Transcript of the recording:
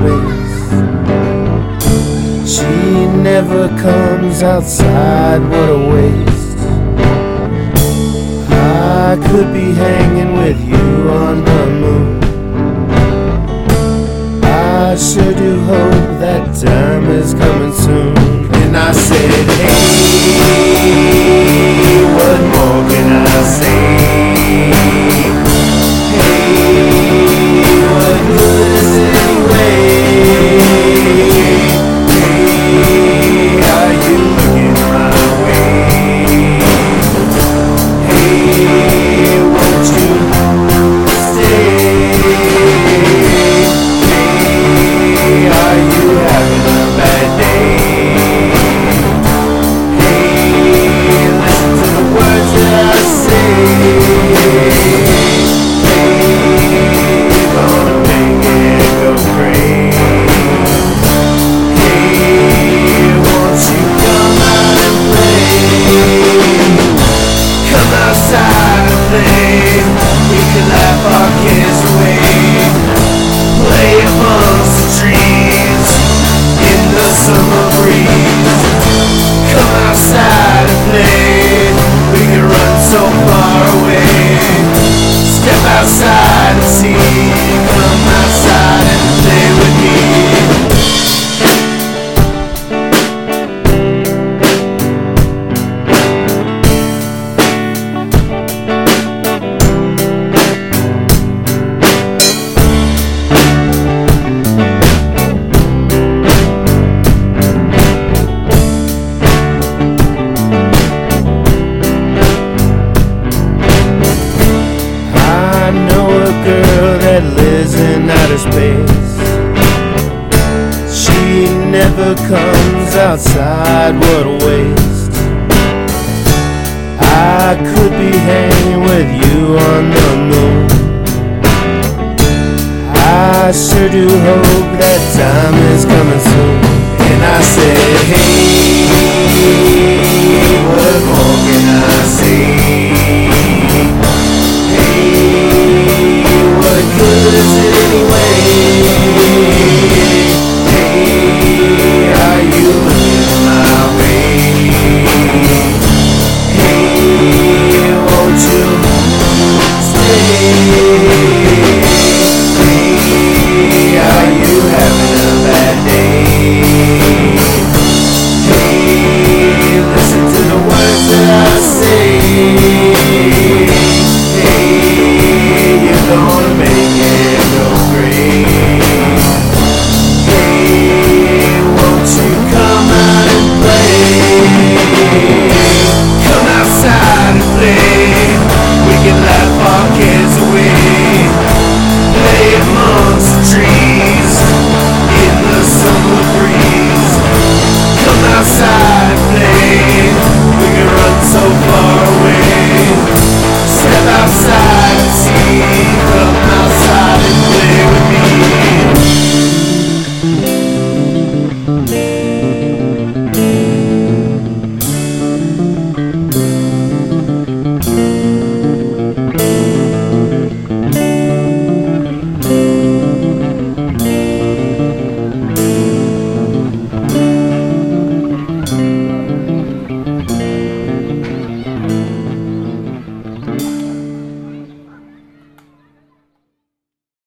space. She never comes outside, what a waste. I could be hanging with you on the moon. I sure do hope that time is coming soon. And I said, hey, what more can I say? Play. We can laugh our away. Play amongst the trees in the summer breeze. Come outside and play. We can run so far away. Step outside never comes outside, what a waste. I could be hanging with you on the moon. I sure do hope that time is